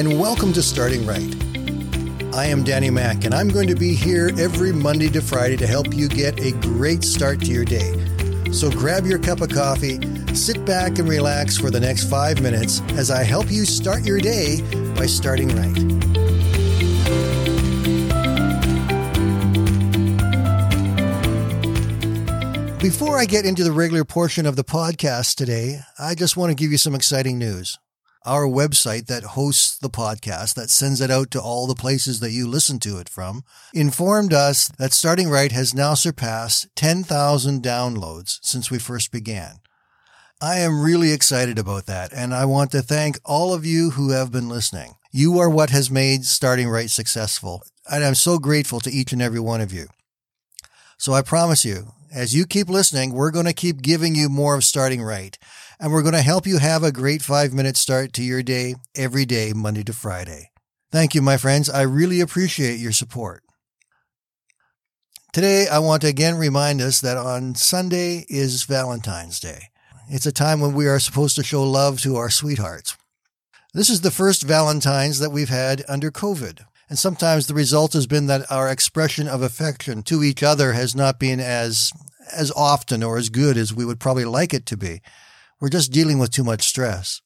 and welcome to Starting Right. I am Danny Mack, and I'm going to be here every Monday to Friday to help you get a great start to your day. So grab your cup of coffee, sit back and relax for the next five minutes as I help you start your day by starting right. Before I get into the regular portion of the podcast today, I just want to give you some exciting news. Our website that hosts the podcast, that sends it out to all the places that you listen to it from, informed us that Starting Right has now surpassed 10,000 downloads since we first began. I am really excited about that, and I want to thank all of you who have been listening. You are what has made Starting Right successful, and I'm so grateful to each and every one of you. So I promise you, as you keep listening, we're going to keep giving you more of starting right. And we're going to help you have a great five minute start to your day every day, Monday to Friday. Thank you, my friends. I really appreciate your support. Today, I want to again remind us that on Sunday is Valentine's Day. It's a time when we are supposed to show love to our sweethearts. This is the first Valentine's that we've had under COVID. And sometimes the result has been that our expression of affection to each other has not been as, as often or as good as we would probably like it to be. We're just dealing with too much stress.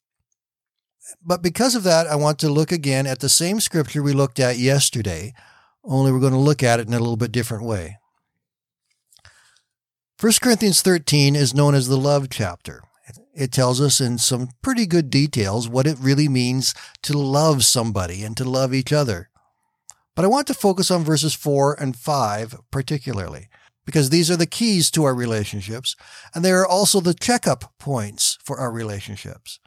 But because of that, I want to look again at the same scripture we looked at yesterday, only we're going to look at it in a little bit different way. 1 Corinthians 13 is known as the love chapter. It tells us in some pretty good details what it really means to love somebody and to love each other. But I want to focus on verses 4 and 5 particularly, because these are the keys to our relationships, and they are also the checkup points for our relationships.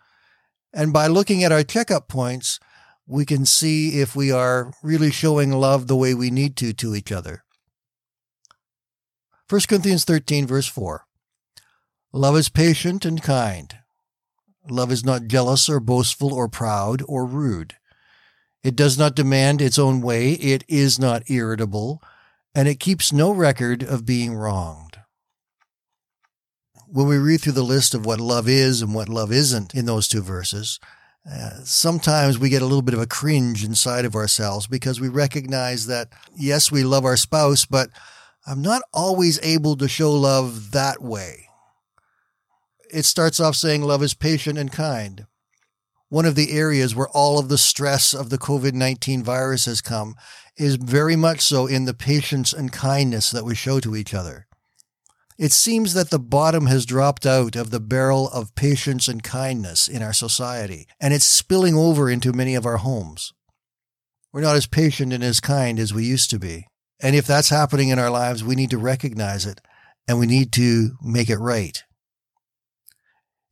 And by looking at our checkup points, we can see if we are really showing love the way we need to to each other. 1 Corinthians 13, verse 4. Love is patient and kind. Love is not jealous or boastful or proud or rude. It does not demand its own way. It is not irritable, and it keeps no record of being wronged. When we read through the list of what love is and what love isn't in those two verses, uh, sometimes we get a little bit of a cringe inside of ourselves because we recognize that, yes, we love our spouse, but I'm not always able to show love that way. It starts off saying love is patient and kind one of the areas where all of the stress of the COVID 19 virus has come is very much so in the patience and kindness that we show to each other. It seems that the bottom has dropped out of the barrel of patience and kindness in our society, and it's spilling over into many of our homes. We're not as patient and as kind as we used to be. And if that's happening in our lives, we need to recognize it and we need to make it right.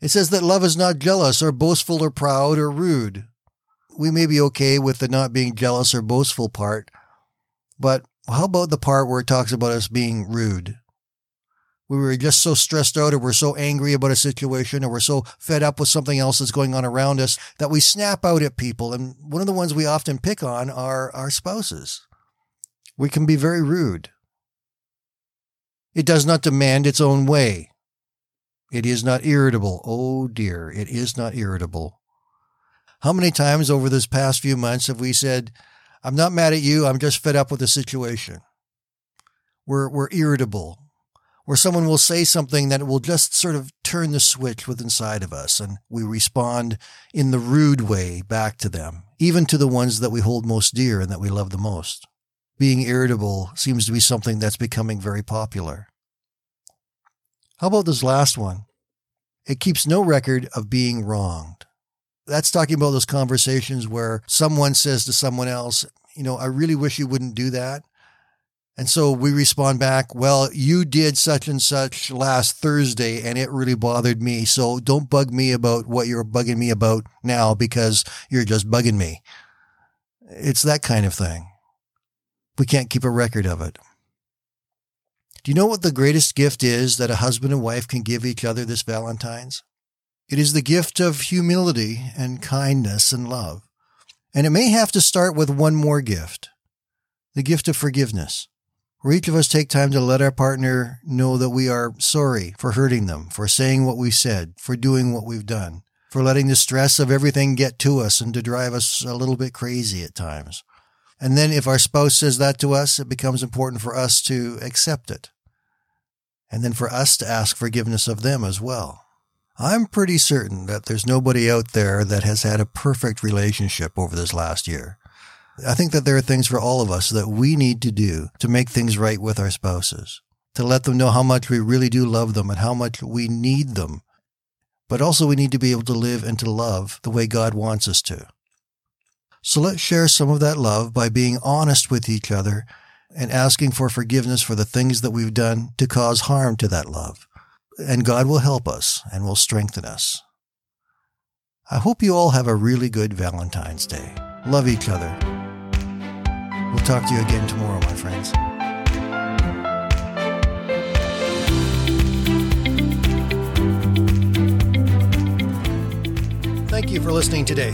It says that love is not jealous or boastful or proud or rude. We may be okay with the not being jealous or boastful part, but how about the part where it talks about us being rude? We were just so stressed out or we're so angry about a situation or we're so fed up with something else that's going on around us that we snap out at people. And one of the ones we often pick on are our spouses. We can be very rude. It does not demand its own way. It is not irritable. Oh dear, it is not irritable. How many times over this past few months have we said, I'm not mad at you, I'm just fed up with the situation? We're, we're irritable. Where someone will say something that will just sort of turn the switch within inside of us, and we respond in the rude way back to them, even to the ones that we hold most dear and that we love the most. Being irritable seems to be something that's becoming very popular. How about this last one? It keeps no record of being wronged. That's talking about those conversations where someone says to someone else, you know, I really wish you wouldn't do that. And so we respond back, well, you did such and such last Thursday and it really bothered me. So don't bug me about what you're bugging me about now because you're just bugging me. It's that kind of thing. We can't keep a record of it. Do you know what the greatest gift is that a husband and wife can give each other this Valentine's? It is the gift of humility and kindness and love. And it may have to start with one more gift the gift of forgiveness, where each of us take time to let our partner know that we are sorry for hurting them, for saying what we said, for doing what we've done, for letting the stress of everything get to us and to drive us a little bit crazy at times. And then if our spouse says that to us, it becomes important for us to accept it. And then for us to ask forgiveness of them as well. I'm pretty certain that there's nobody out there that has had a perfect relationship over this last year. I think that there are things for all of us that we need to do to make things right with our spouses, to let them know how much we really do love them and how much we need them. But also we need to be able to live and to love the way God wants us to. So let's share some of that love by being honest with each other and asking for forgiveness for the things that we've done to cause harm to that love. And God will help us and will strengthen us. I hope you all have a really good Valentine's Day. Love each other. We'll talk to you again tomorrow, my friends. Thank you for listening today.